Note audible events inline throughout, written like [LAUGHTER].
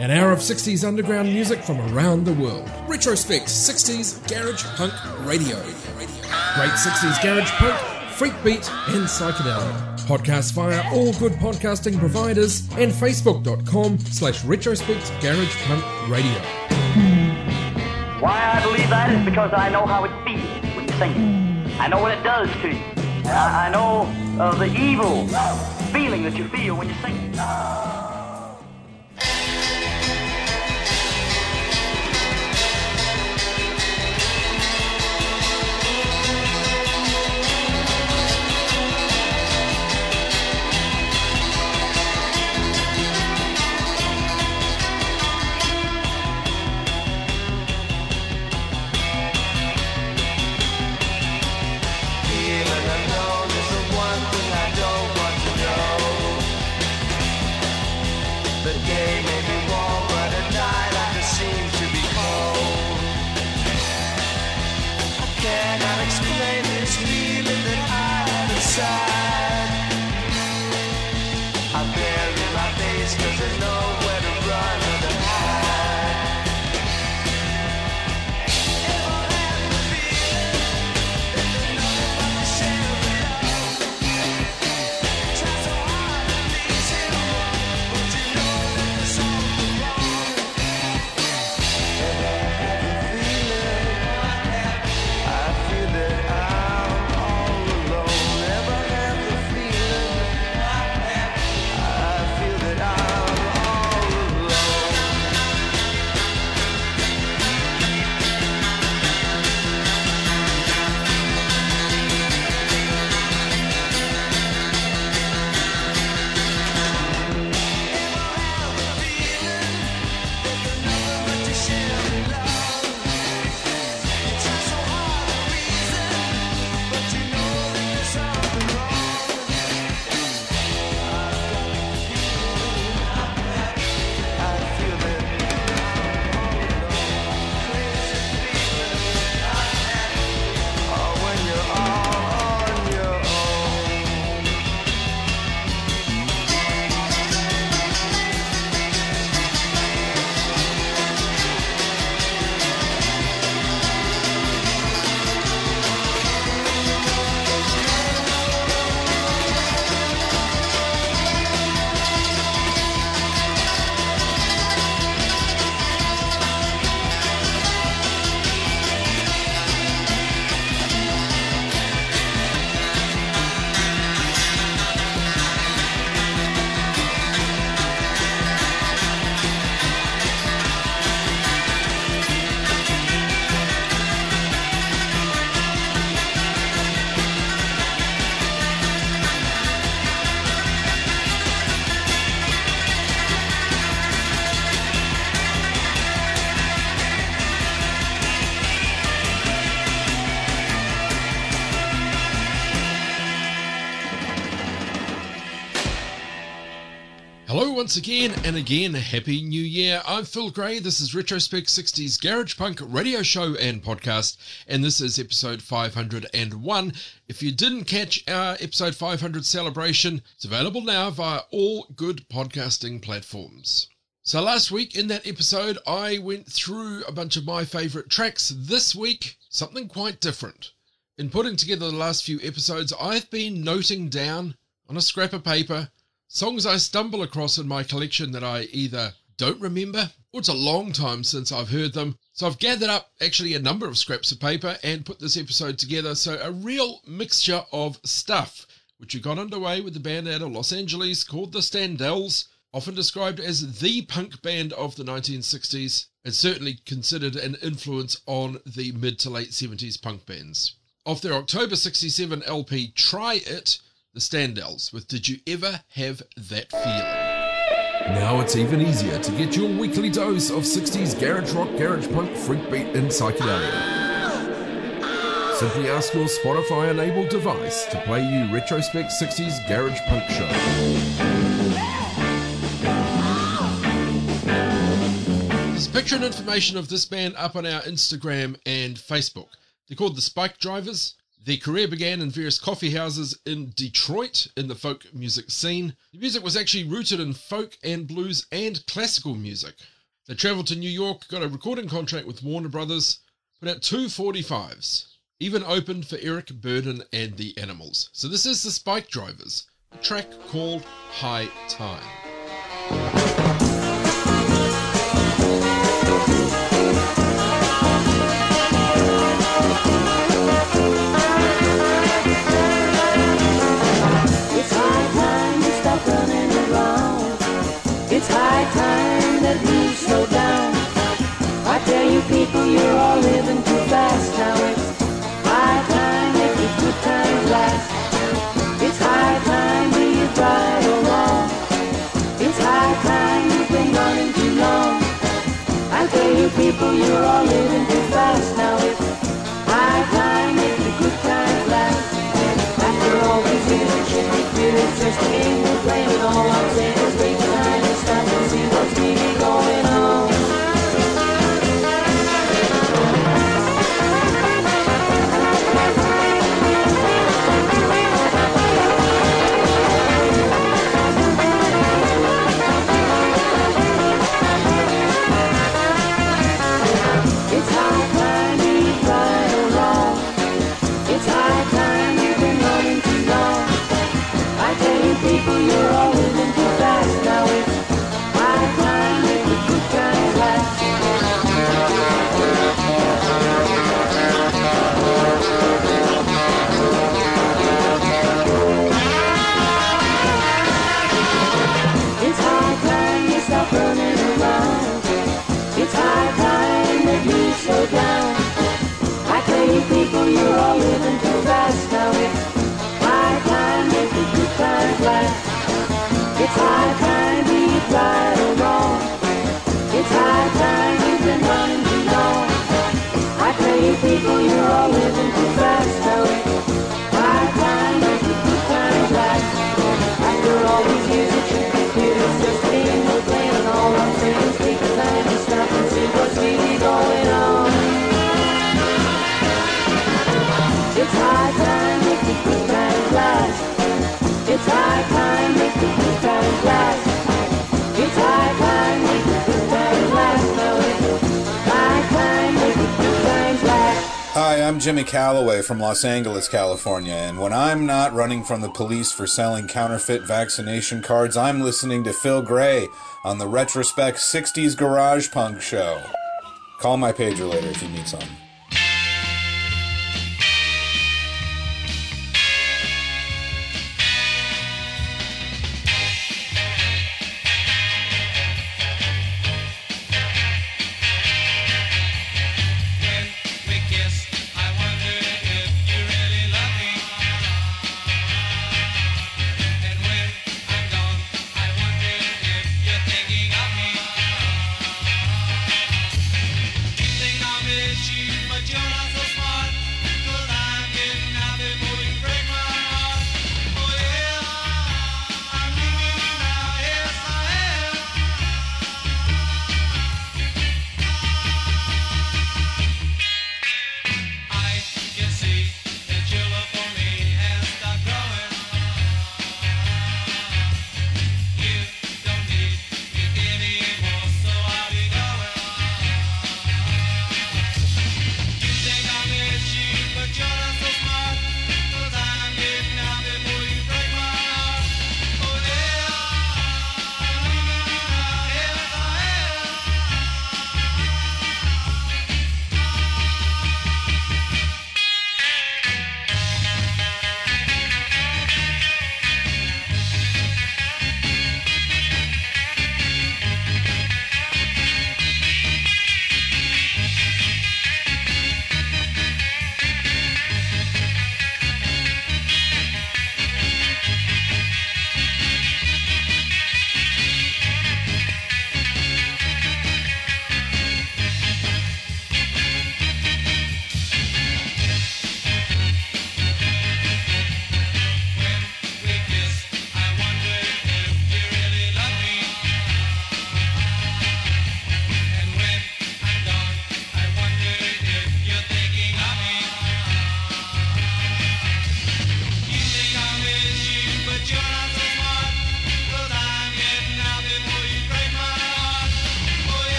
An hour of 60s underground music from around the world. Retrospect 60s Garage Punk Radio. Great 60s Garage Punk, Freak Beat, and Psychedelic. Podcast via all good podcasting providers and facebook.com slash retrospect garage punk radio. Why I believe that is because I know how it feels when you sing it. I know what it does to you. I, I know uh, the evil feeling that you feel when you sing it. Once again and again, Happy New Year. I'm Phil Gray. This is Retrospect 60s Garage Punk radio show and podcast, and this is episode 501. If you didn't catch our episode 500 celebration, it's available now via all good podcasting platforms. So, last week in that episode, I went through a bunch of my favorite tracks. This week, something quite different. In putting together the last few episodes, I've been noting down on a scrap of paper Songs I stumble across in my collection that I either don't remember or it's a long time since I've heard them. So I've gathered up actually a number of scraps of paper and put this episode together. So a real mixture of stuff, which we got underway with the band out of Los Angeles called the Standells, often described as the punk band of the 1960s, and certainly considered an influence on the mid to late 70s punk bands. Off their October 67 LP Try It, the Standells with Did You Ever Have That Feeling? Now it's even easier to get your weekly dose of 60s garage rock, garage punk, freak beat, and psychedelia. Simply ask your Spotify enabled device to play you Retrospect 60s Garage Punk Show. There's picture and information of this band up on our Instagram and Facebook. They're called the Spike Drivers. Their career began in various coffee houses in Detroit in the folk music scene. The music was actually rooted in folk and blues and classical music. They traveled to New York, got a recording contract with Warner Brothers, put out two 45s, even opened for Eric Burdon and the Animals. So this is the Spike Drivers, a track called High Time. You're all living too fast now. It's high time the good times last. It's high time right or wrong. It's high time you've been running too long. I tell you people, you're all living too fast now. It's high time the good times last. After all these years, it's just game we're playing. All Calloway from Los Angeles, California, and when I'm not running from the police for selling counterfeit vaccination cards, I'm listening to Phil Gray on the Retrospect 60s Garage Punk Show. Call my pager later if you need some.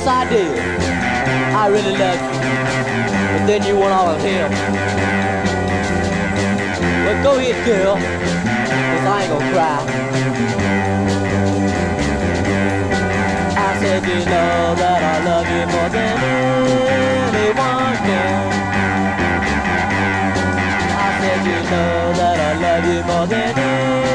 Yes, I did. I really loved you. But then you want all of him. Well, go ahead, girl. Cause I ain't gonna cry. I said, you know that I love you more than anyone can. I said, you know that I love you more than anyone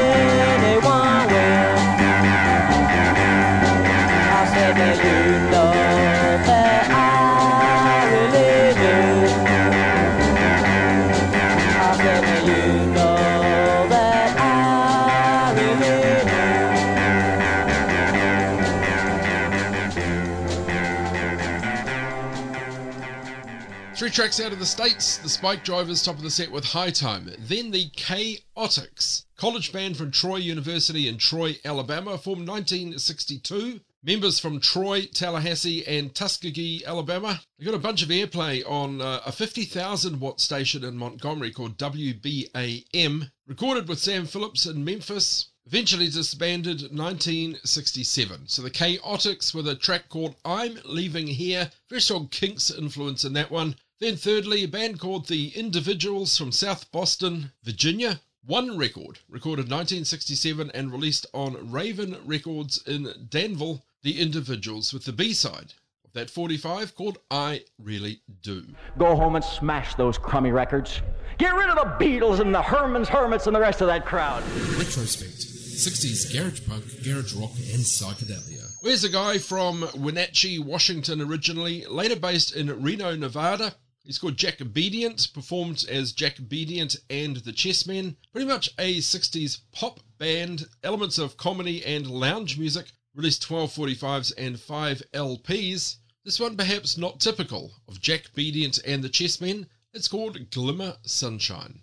tracks out of the States, the Spike Drivers top of the set with High Time. Then the Chaotix, college band from Troy University in Troy, Alabama, formed 1962. Members from Troy, Tallahassee, and Tuskegee, Alabama. They got a bunch of airplay on uh, a 50,000 watt station in Montgomery called WBAM, recorded with Sam Phillips in Memphis. Eventually disbanded 1967. So the Chaotix with a track called I'm Leaving Here. Very strong Kinks influence in that one. Then thirdly, a band called The Individuals from South Boston, Virginia. One record, recorded 1967 and released on Raven Records in Danville. The Individuals with the B-side of that 45 called I Really Do. Go home and smash those crummy records. Get rid of the Beatles and the Hermans Hermits and the rest of that crowd. Retrospect 60s garage punk, garage rock, and psychedelia. Where's a guy from Wenatchee, Washington originally, later based in Reno, Nevada. He's called Jack Bedient, performed as Jack Bedient and the Chessmen. Pretty much a 60s pop band, elements of comedy and lounge music, released 12 45s and 5 LPs. This one perhaps not typical of Jack Bedient and the Chessmen. It's called Glimmer Sunshine.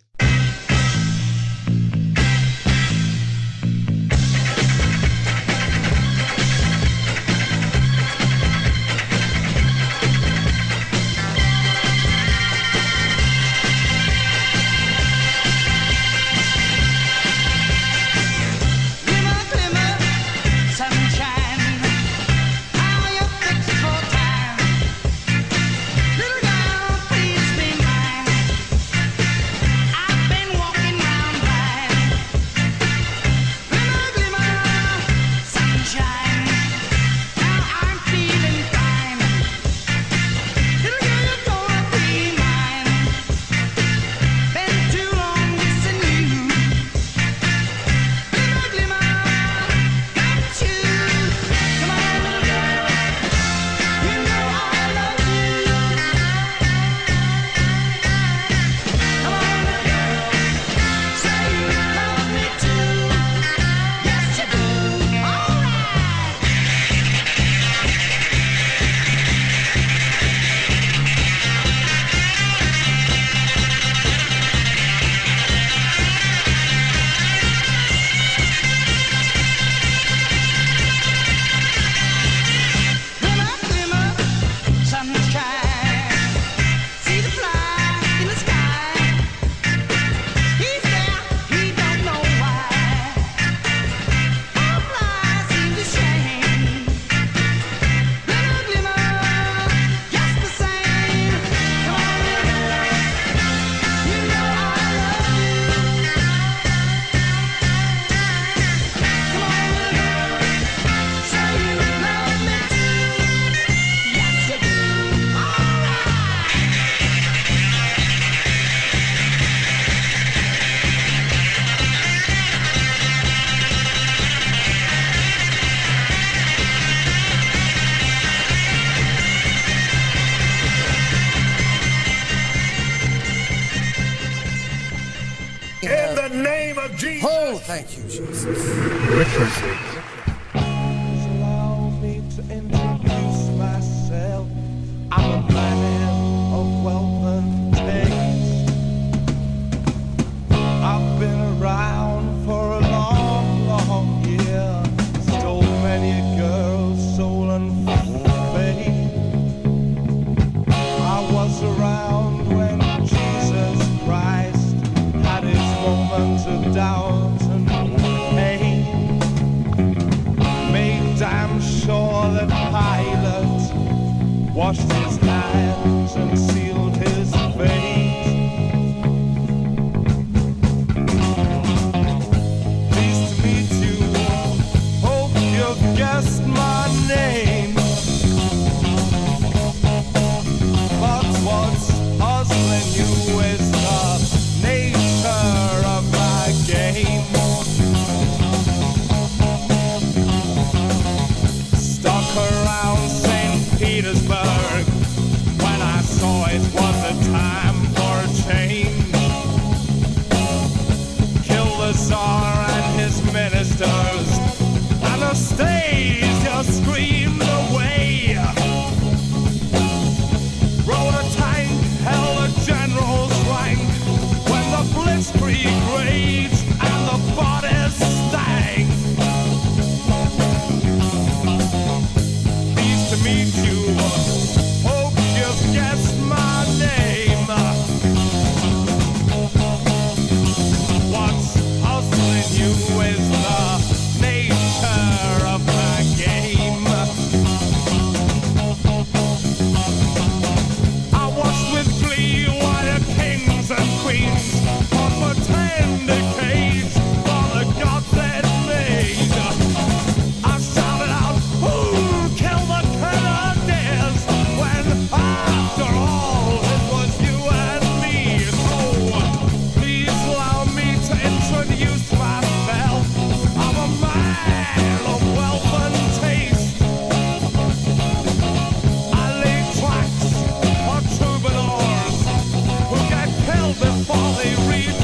Before they reach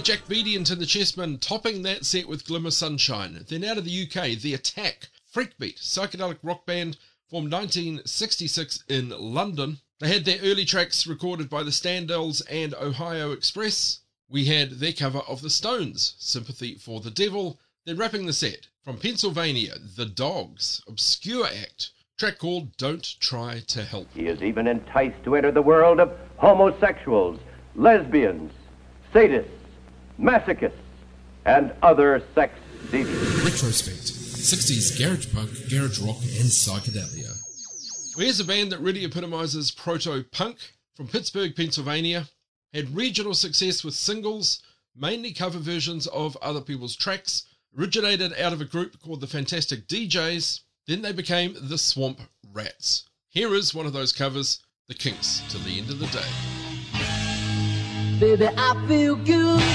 Jack Bedient and the Chessmen topping that set with Glimmer Sunshine. Then out of the UK, The Attack, Freakbeat, psychedelic rock band formed 1966 in London. They had their early tracks recorded by the Standells and Ohio Express. We had their cover of the Stones, Sympathy for the Devil. Then wrapping the set, from Pennsylvania, The Dogs, obscure act, track called Don't Try to Help. He is even enticed to enter the world of homosexuals, lesbians, sadists, masochists, and other sex deviants. Retrospect 60s garage punk, garage rock, and psychedelia. Well, here's a band that really epitomizes proto punk from Pittsburgh, Pennsylvania. Had regional success with singles, mainly cover versions of other people's tracks. Originated out of a group called the Fantastic DJs. Then they became the Swamp Rats. Here is one of those covers, The Kinks, till the end of the day. Baby, I feel good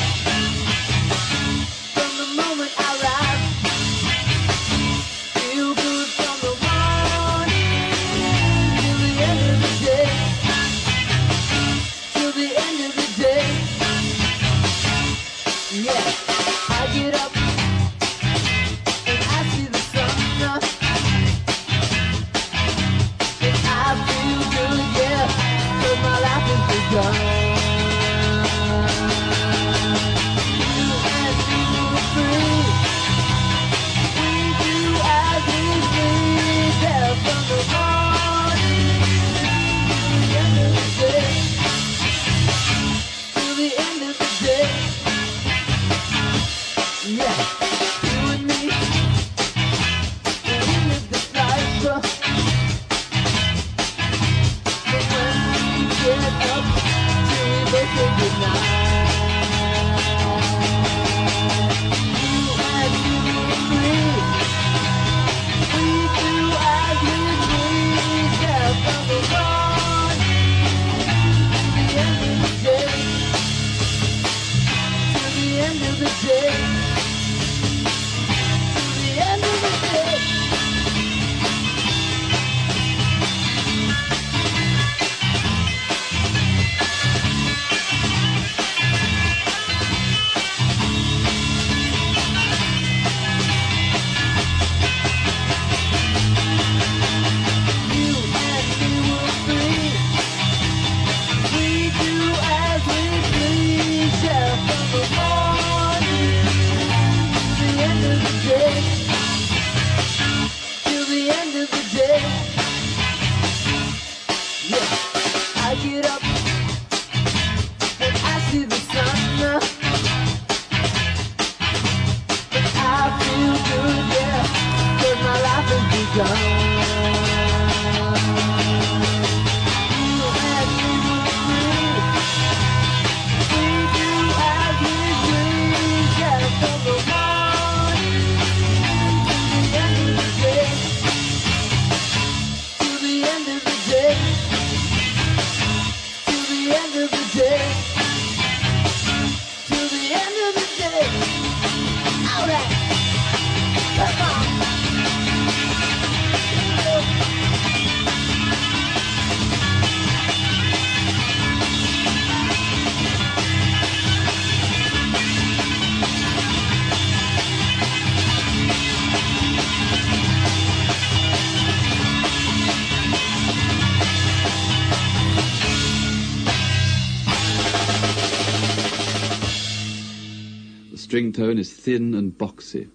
thin and boxy.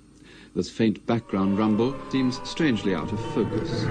This faint background rumble seems strangely out of focus.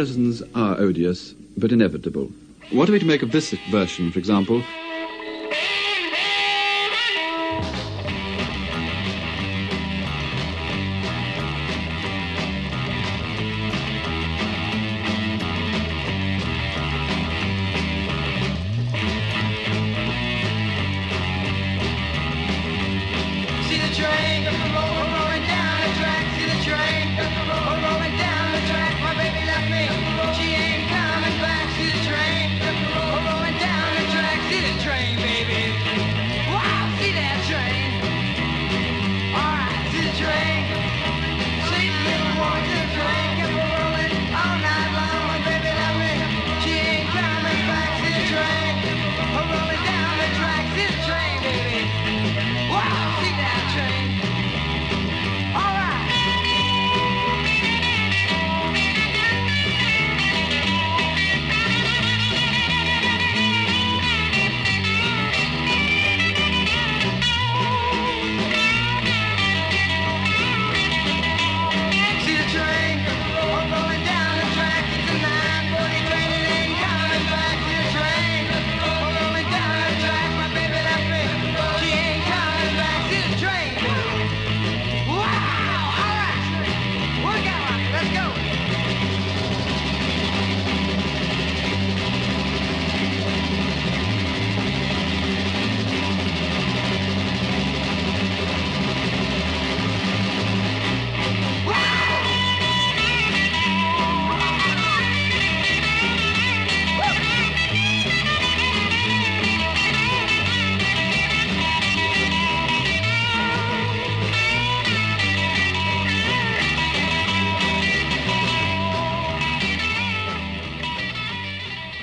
Comparisons are odious, but inevitable. What are we to make of this version, for example?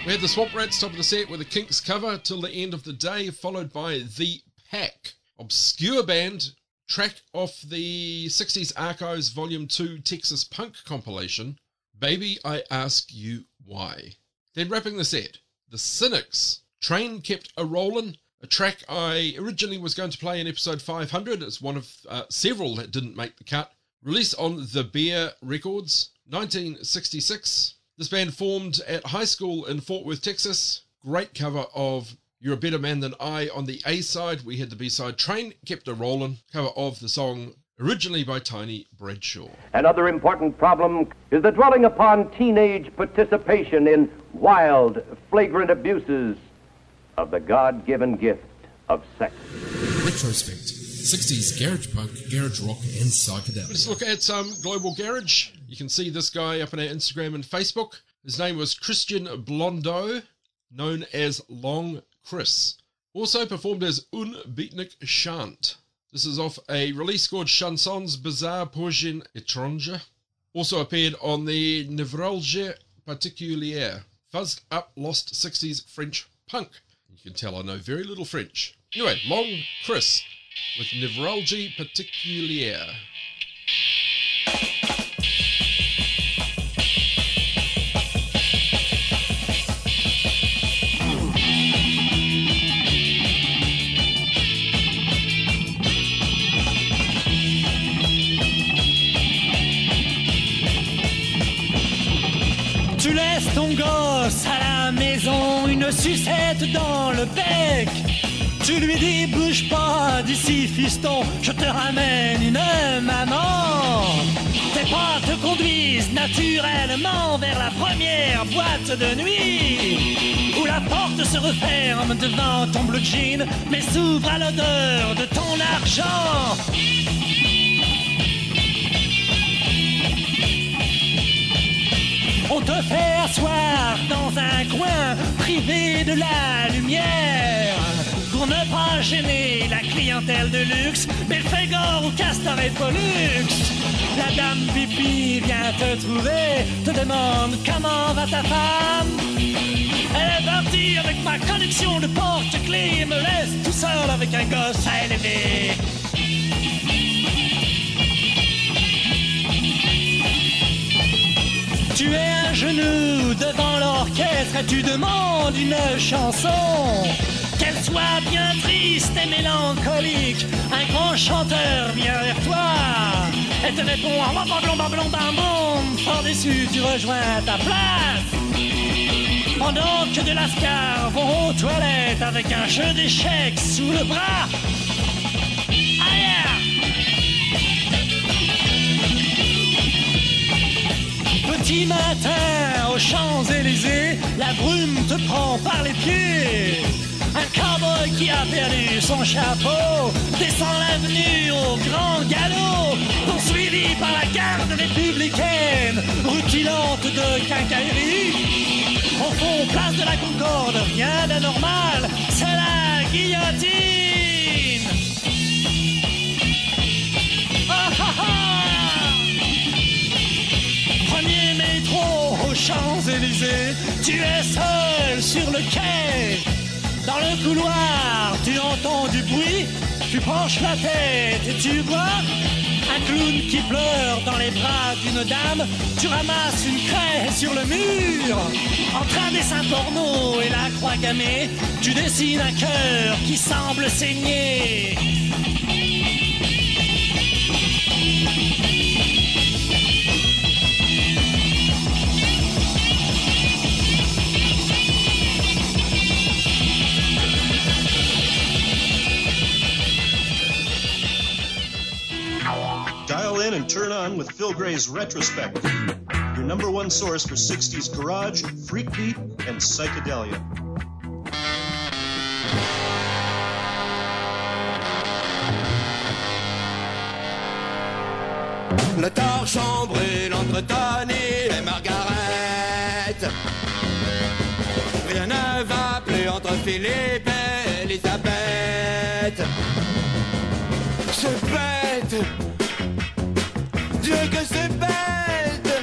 We had the Swamp Rats top of the set with the Kinks cover till the end of the day, followed by The Pack, obscure band, track off the 60s Archives Volume 2 Texas Punk compilation, Baby I Ask You Why. Then wrapping the set, The Cynics, Train Kept a Rollin', a track I originally was going to play in episode 500. It's one of uh, several that didn't make the cut. Released on The Bear Records, 1966. This band formed at high school in Fort Worth, Texas. Great cover of You're a Better Man Than I on the A side. We had the B side Train Kept a Rollin', cover of the song originally by Tiny Bradshaw. Another important problem is the dwelling upon teenage participation in wild, flagrant abuses of the God given gift of sex. Retrospect 60s garage punk, garage rock, and psychedelic. Let's look at some global garage. You can see this guy up on our Instagram and Facebook. His name was Christian Blondeau, known as Long Chris. Also performed as Un Beatnik Chant. This is off a release called Chansons Bizarre Persian Étranger. Also appeared on the Nevralgie Particulière, fuzzed up lost 60s French punk. You can tell I know very little French. Anyway, Long Chris with Nevralgie Particulière. Tu laisses ton gosse à la maison, une sucette dans le bec. Tu lui dis bouge pas d'ici fiston, je te ramène une maman. Tes pas te conduisent naturellement vers la première boîte de nuit. Où la porte se referme devant ton blue jean, mais s'ouvre à l'odeur de ton argent. On te fait asseoir dans un coin privé de la lumière ne pas gêner la clientèle de luxe, Belphégor ou Castor et Pollux. La dame pipi vient te trouver, te demande comment va ta femme. Elle est partie avec ma collection de porte-clés me laisse tout seul avec un gosse à élever. Tu es à genoux devant l'orchestre et tu demandes une chanson. Soit bien triste et mélancolique, un grand chanteur vient vers toi. Elle te répond en bablon, bablon, bam, boum. Fort déçu, tu rejoins ta place. Pendant que de lascars vont aux toilettes avec un jeu d'échecs sous le bras. Petit matin aux Champs-Élysées, la brume te prend par les pieds. Un cowboy qui a perdu son chapeau descend l'avenue au grand galop, poursuivi par la garde républicaine, rutilante de quincaillerie. Au fond, place de la Concorde, rien d'anormal, c'est la guillotine. Ah, ah, ah Premier métro aux Champs-Élysées, tu es seul sur le quai. Dans le couloir, tu entends du bruit, tu penches la tête et tu vois un clown qui pleure dans les bras d'une dame. Tu ramasses une craie sur le mur. Entre un dessin porno et la croix gammée, tu dessines un cœur qui semble saigner. And turn on with Phil Gray's Retrospect, your number one source for 60s garage, freak beat, and psychedelia. Le torchon brûle entre Tony et Margaret. Rien ne va plus entre Philippe et bête.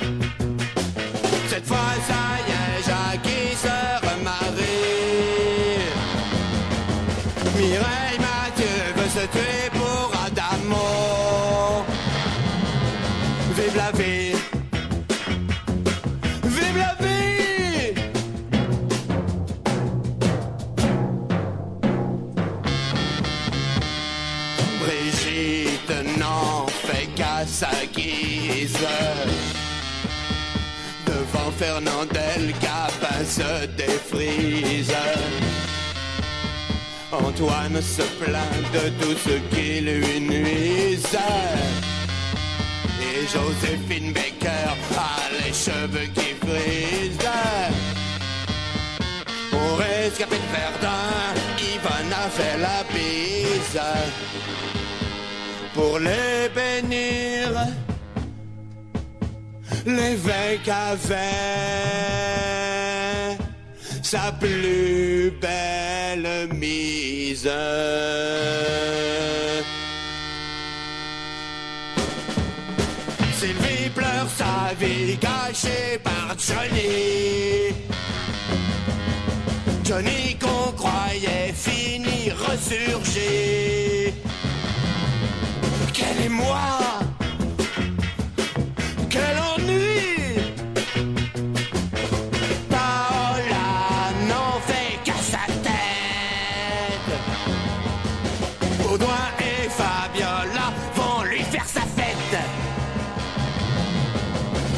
Cette fois, ça y est, Jackie se remarie. Mireille Mathieu veut se tuer pour Adamo. Vive la vie Fernandel, Capin se défrise Antoine se plaint de tout ce qui lui nuise et Joséphine Baker a les cheveux qui frisent. Pour escaper de Verdun, Yvonne a fait la bise. Pour les bénir, l'évêque avait sa plus belle mise. Sylvie pleure sa vie cachée par Johnny. Johnny qu'on croyait fini ressurgit. Quel est moi Quel ennui Paola n'en fait qu'à sa tête. Baudouin et Fabiola vont lui faire sa fête.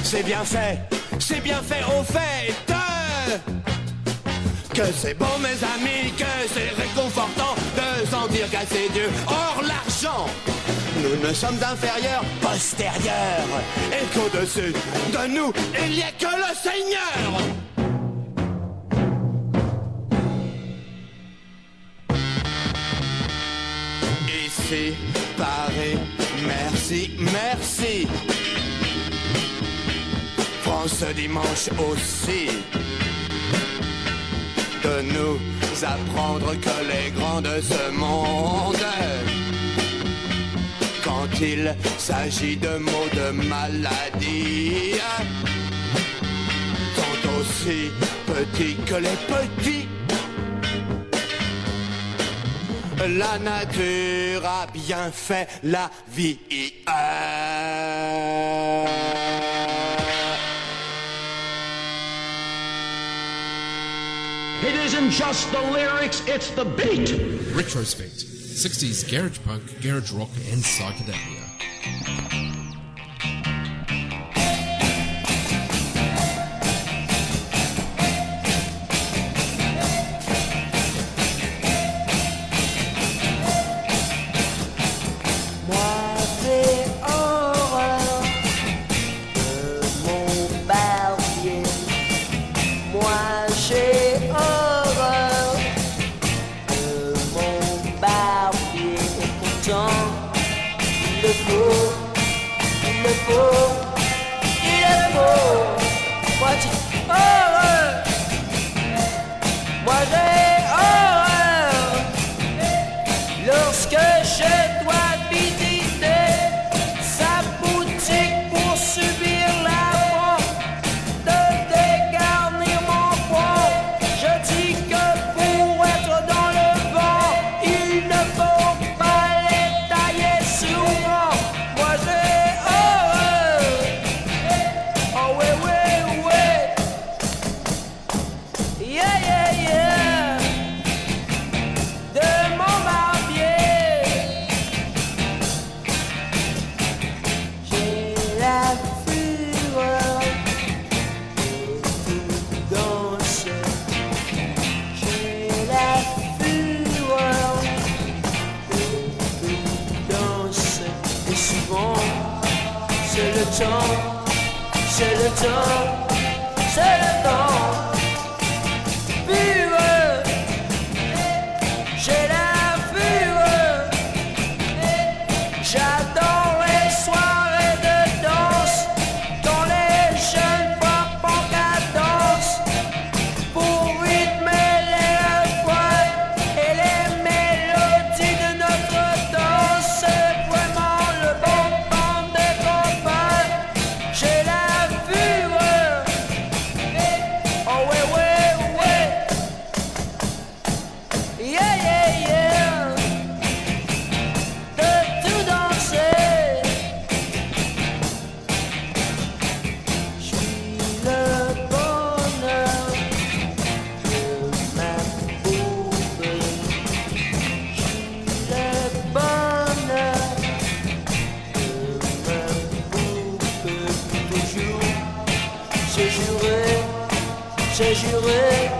C'est bien fait, c'est bien fait au fait Que c'est bon mes amis, que c'est réconfortant de sentir qu'assez Dieu hors l'argent Nous ne sommes inférieurs, postérieurs. Et qu'au-dessus de nous, il n'y a que le Seigneur. Ici, Paris, merci, merci. France dimanche aussi. De nous apprendre que les grands de ce monde quand il s'agit de mots de maladie? Sont aussi petits que les petits. La nature a bien fait la vie. It isn't just the lyrics, it's the beat. Retrospect 60s garage punk, garage rock, and psychedelia. J'ai juré, j'ai juré,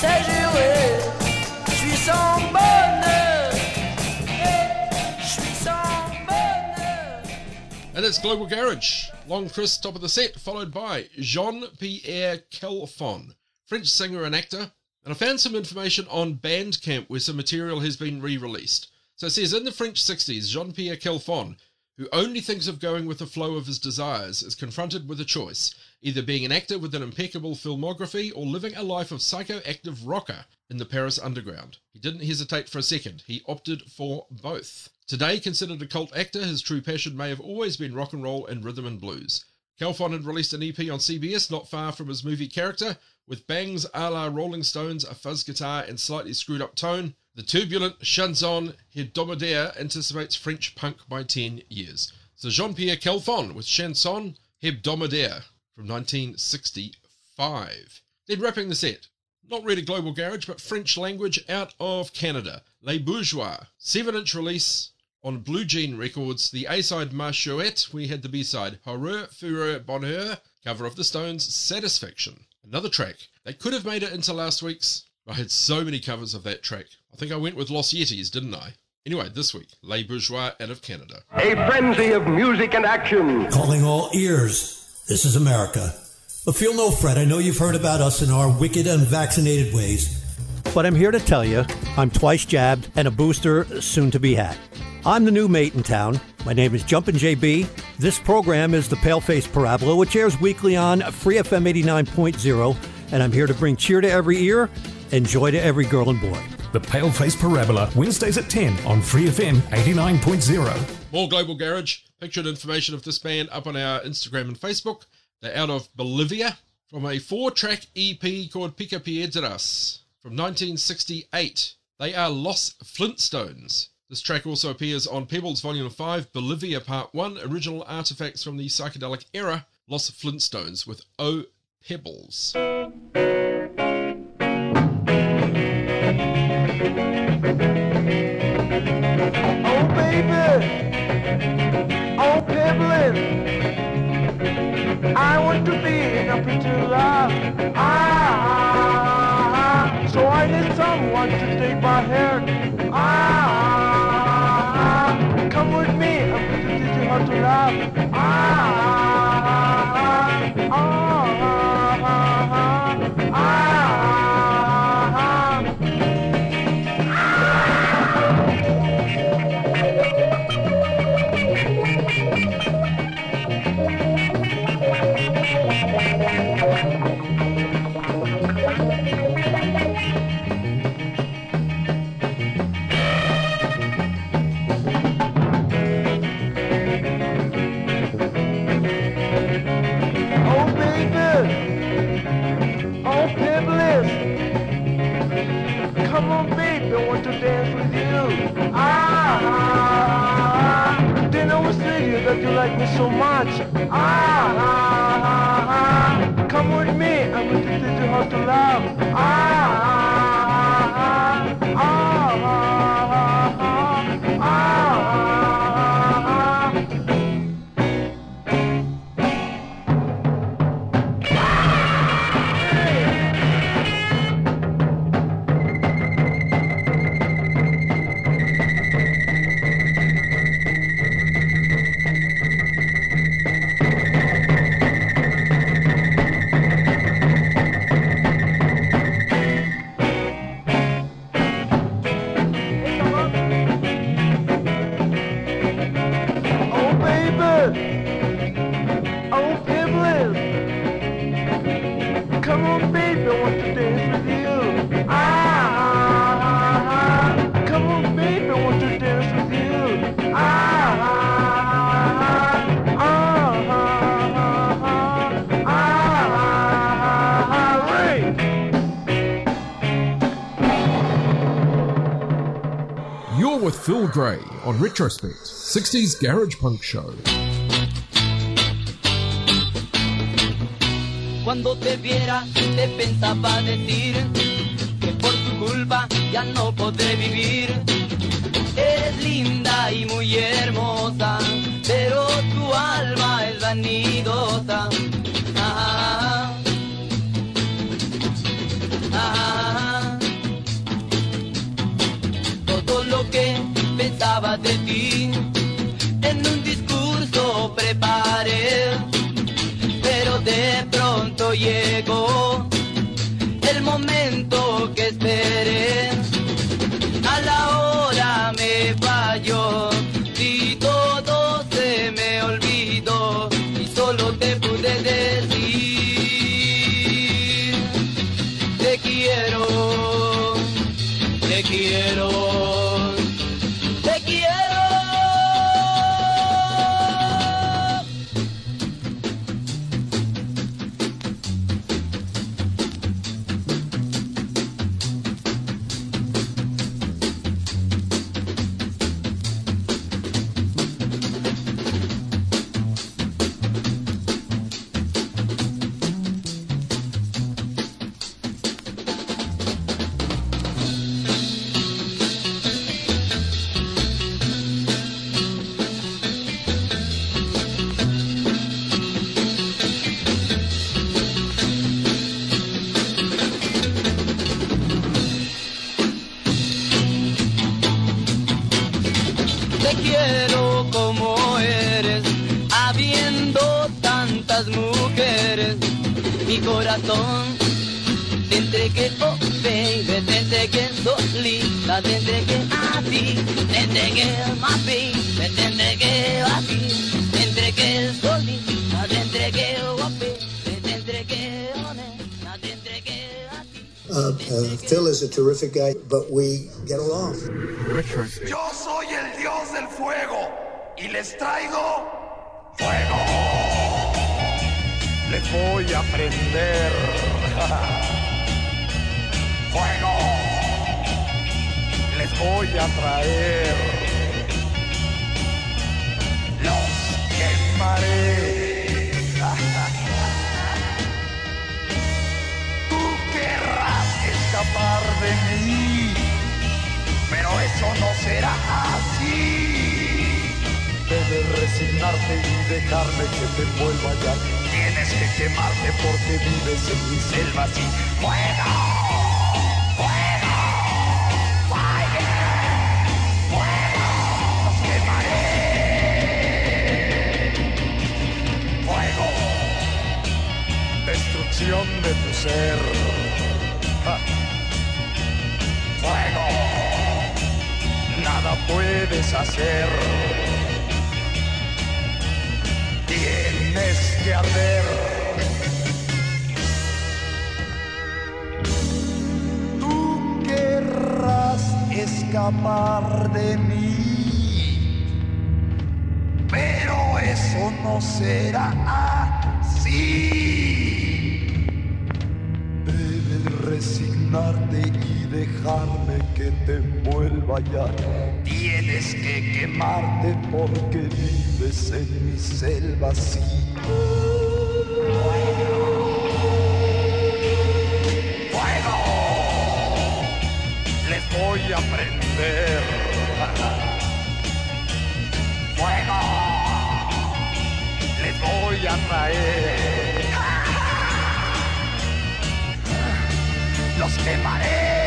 j'ai juré. Je suis sans. And it's Global Garage. Long Chris, top of the set, followed by Jean Pierre Kalfon, French singer and actor. And I found some information on Bandcamp where some material has been re released. So it says in the French 60s, Jean Pierre Kalfon, who only thinks of going with the flow of his desires, is confronted with a choice either being an actor with an impeccable filmography or living a life of psychoactive rocker in the Paris underground. He didn't hesitate for a second, he opted for both. Today, considered a cult actor, his true passion may have always been rock and roll and rhythm and blues. Kalfon had released an EP on CBS not far from his movie character, with bangs a la Rolling Stones, a fuzz guitar, and slightly screwed up tone. The turbulent chanson hebdomadaire anticipates French punk by 10 years. So Jean Pierre Kalfon with Chanson Hebdomadaire from 1965. Then wrapping the set, not really global garage, but French language out of Canada. Les Bourgeois, 7 inch release on Blue Jean Records. The A side Marchouette, we had the B side Horreur, Fureur, Bonheur, cover of the Stones, Satisfaction. Another track that could have made it into last week's. I had so many covers of that track. I think I went with Los Yetis, didn't I? Anyway, this week, Les Bourgeois out of Canada. A frenzy of music and action. Calling all ears. This is America. But feel no fret. I know you've heard about us in our wicked unvaccinated ways. But I'm here to tell you I'm twice jabbed and a booster soon to be had. I'm the new mate in town. My name is Jumpin' JB. This program is the Paleface Parabola, which airs weekly on Free FM 89.0, and I'm here to bring cheer to every ear and joy to every girl and boy. The Paleface Parabola, Wednesdays at 10 on Free FM 89.0. More Global Garage. Pictured information of this band up on our Instagram and Facebook. They're out of Bolivia from a four track EP called Pica Piedras from 1968. They are Los Flintstones. This track also appears on Pebbles Volume 5, Bolivia Part 1, original artifacts from the psychedelic era, Los Flintstones with O Pebbles. Oh, baby. Oh, Piblin. I want to be a pretty love. Ah, so I need someone to take my hand. Ah, come with me. To love. Ah, like me so much. Ah, ah, ah, ah come with me. I'm going to teach you how to love. Retrospect, 60s Garage Punk Show. Cuando te viera te pensaba decir que por tu culpa ya no podré vivir. Eres linda y muy hermosa, pero tu alma es vanidosa. De pronto llegó el momento que esperé. A la hora me falló guy, but we get along. Yo soy el dios del fuego y les traigo fuego. Les voy a prender [LAUGHS] fuego. Les voy a traer. Los quemaré. Eso no será así. Debes resignarte y dejarme que te vuelva ya. Tienes que quemarte porque vives en mi selva así. ¡Fuego! ¡Fuego! ¡Fuego! ¡Fuego! ¡Los quemaré! ¡Fuego! Destrucción de tu ser. Puedes hacer. Tienes que arder. Tú querrás escapar de mí, pero eso no será así. Debes resignarte y dejarme que te envuelva ya. Tienes que quemarte porque vives en mi selva así. ¡Fuego! Les voy a prender. ¡Fuego! Les voy a traer. Los quemaré.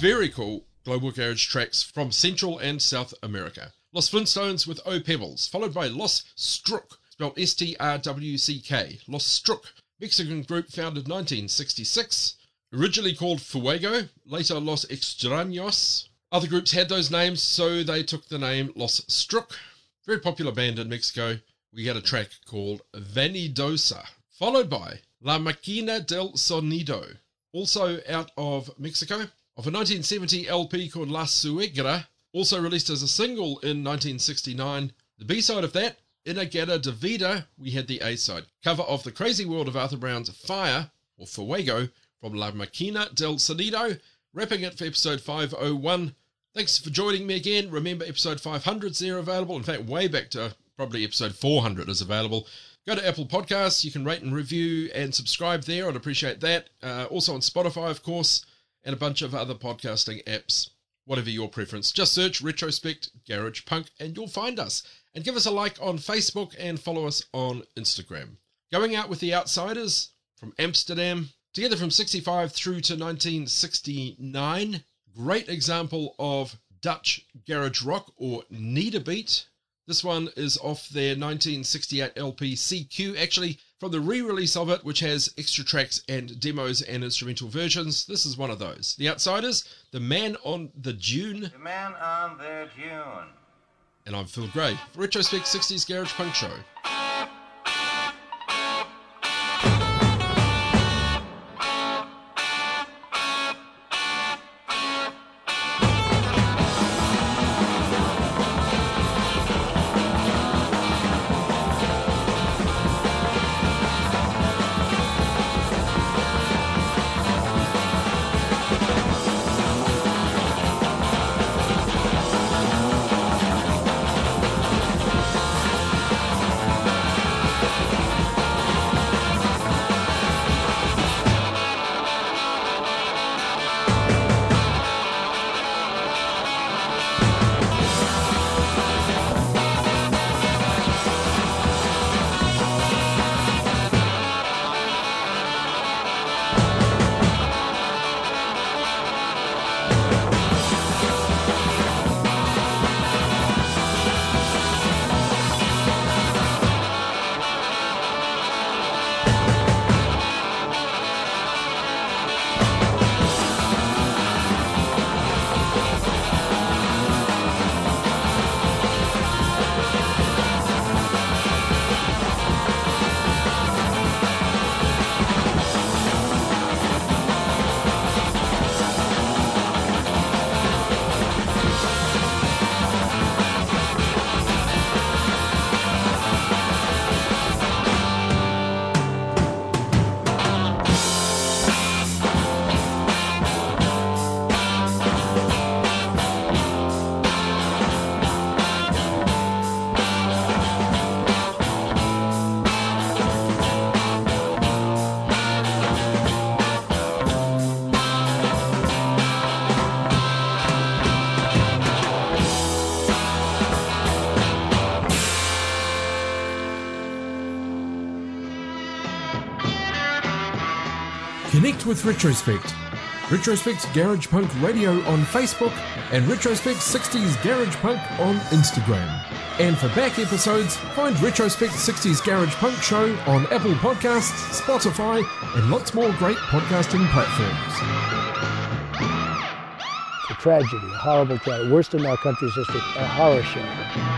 Very cool global garage tracks from Central and South America. Los Flintstones with O Pebbles, followed by Los Struck, spelled S T R W C K. Los Struck, Mexican group founded 1966, originally called Fuego, later Los Extraños. Other groups had those names, so they took the name Los Struck. Very popular band in Mexico. We had a track called Vanidosa, followed by La Máquina del Sonido, also out of Mexico, of a 1970 LP called La Suegra, also released as a single in 1969. The B-side of that, In-A-Gadda-Da-Vida, we had the A-side, cover of The Crazy World of Arthur Brown's Fire, or Fuego, from La Máquina del Sonido, wrapping it for episode 501. Thanks for joining me again. Remember, episode 500 is there available. In fact, way back to probably episode 400 is available. Go to Apple Podcasts. You can rate and review and subscribe there. I'd appreciate that. Uh, also on Spotify, of course, and a bunch of other podcasting apps. Whatever your preference, just search Retrospect Garage Punk and you'll find us. And give us a like on Facebook and follow us on Instagram. Going out with the Outsiders from Amsterdam, together from 65 through to 1969. Great example of Dutch garage rock or Nederbeat. This one is off their 1968 LP CQ, actually from the re-release of it, which has extra tracks and demos and instrumental versions. This is one of those. The Outsiders, The Man on the Dune, The man on the tune. and I'm Phil Gray. for Retrospect 60s Garage Punk Show. With Retrospect. Retrospect Garage Punk Radio on Facebook and Retrospect 60s Garage Punk on Instagram. And for back episodes, find Retrospect 60s Garage Punk Show on Apple Podcasts, Spotify, and lots more great podcasting platforms. It's a tragedy, a horrible tragedy, worst in our country's history, a horror show.